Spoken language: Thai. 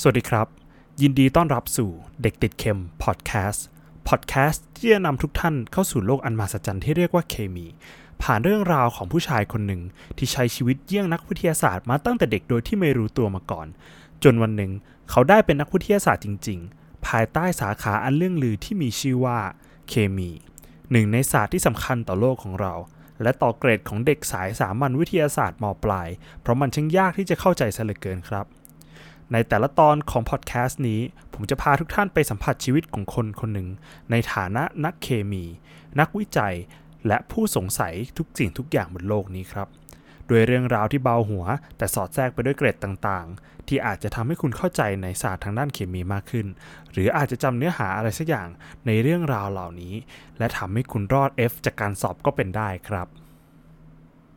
สวัสดีครับ ยินดีต้อนรับสู่เด็กติดเค็มพอดแคสต์พอดแคสต์ที่จะนำทุกท่านเข้าสู่โลกอันมหัศจรรย์ที่เรียกว่าเคมี ผ่านเรื่องราวของผู้ชายคนหนึ่ง ที่ใช้ชีวิตเยี่ยงนักวิทยาศาสตร์มาตั้งแต่เด็กโดยที่ไม่รู้ตัวมาก่อน จนวันหนึ่ง เขาได้เป็นนักวิทยาศาสตร์จริง ๆ ภายใต้สาขาอันเรื่องลือที่มีชื่อว่าเคมีหนึ่งในศาสตร์ที่สำคัญต่อโลกของเรา และต่อเกรดของเด็กสายสามัญวิทยาศาสตร์มปลาย เพราะมันช่างยากที่จะเข้าใจเหลือเกินครับ ในแต่ละตอนของพอดแคสต์นี้ ผมจะพาทุกท่านไปสัมผัสชีวิตของคนคนหนึ่ง ในฐานะนักเคมี นักวิจัย และผู้สงสัยทุกสิ่งทุกอย่างบนโลกนี้ครับ โดยเรื่องราวที่เบาหัว แต่สอดแทรกไปด้วยเกร็ดต่างๆ ที่อาจจะทำให้คุณเข้าใจในศาสตร์ทางด้านเคมีมากขึ้น หรืออาจจะจำเนื้อหาอะไรสักอย่างในเรื่องราวเหล่านี้ และทำให้คุณรอด F จากการสอบก็เป็นได้ครับ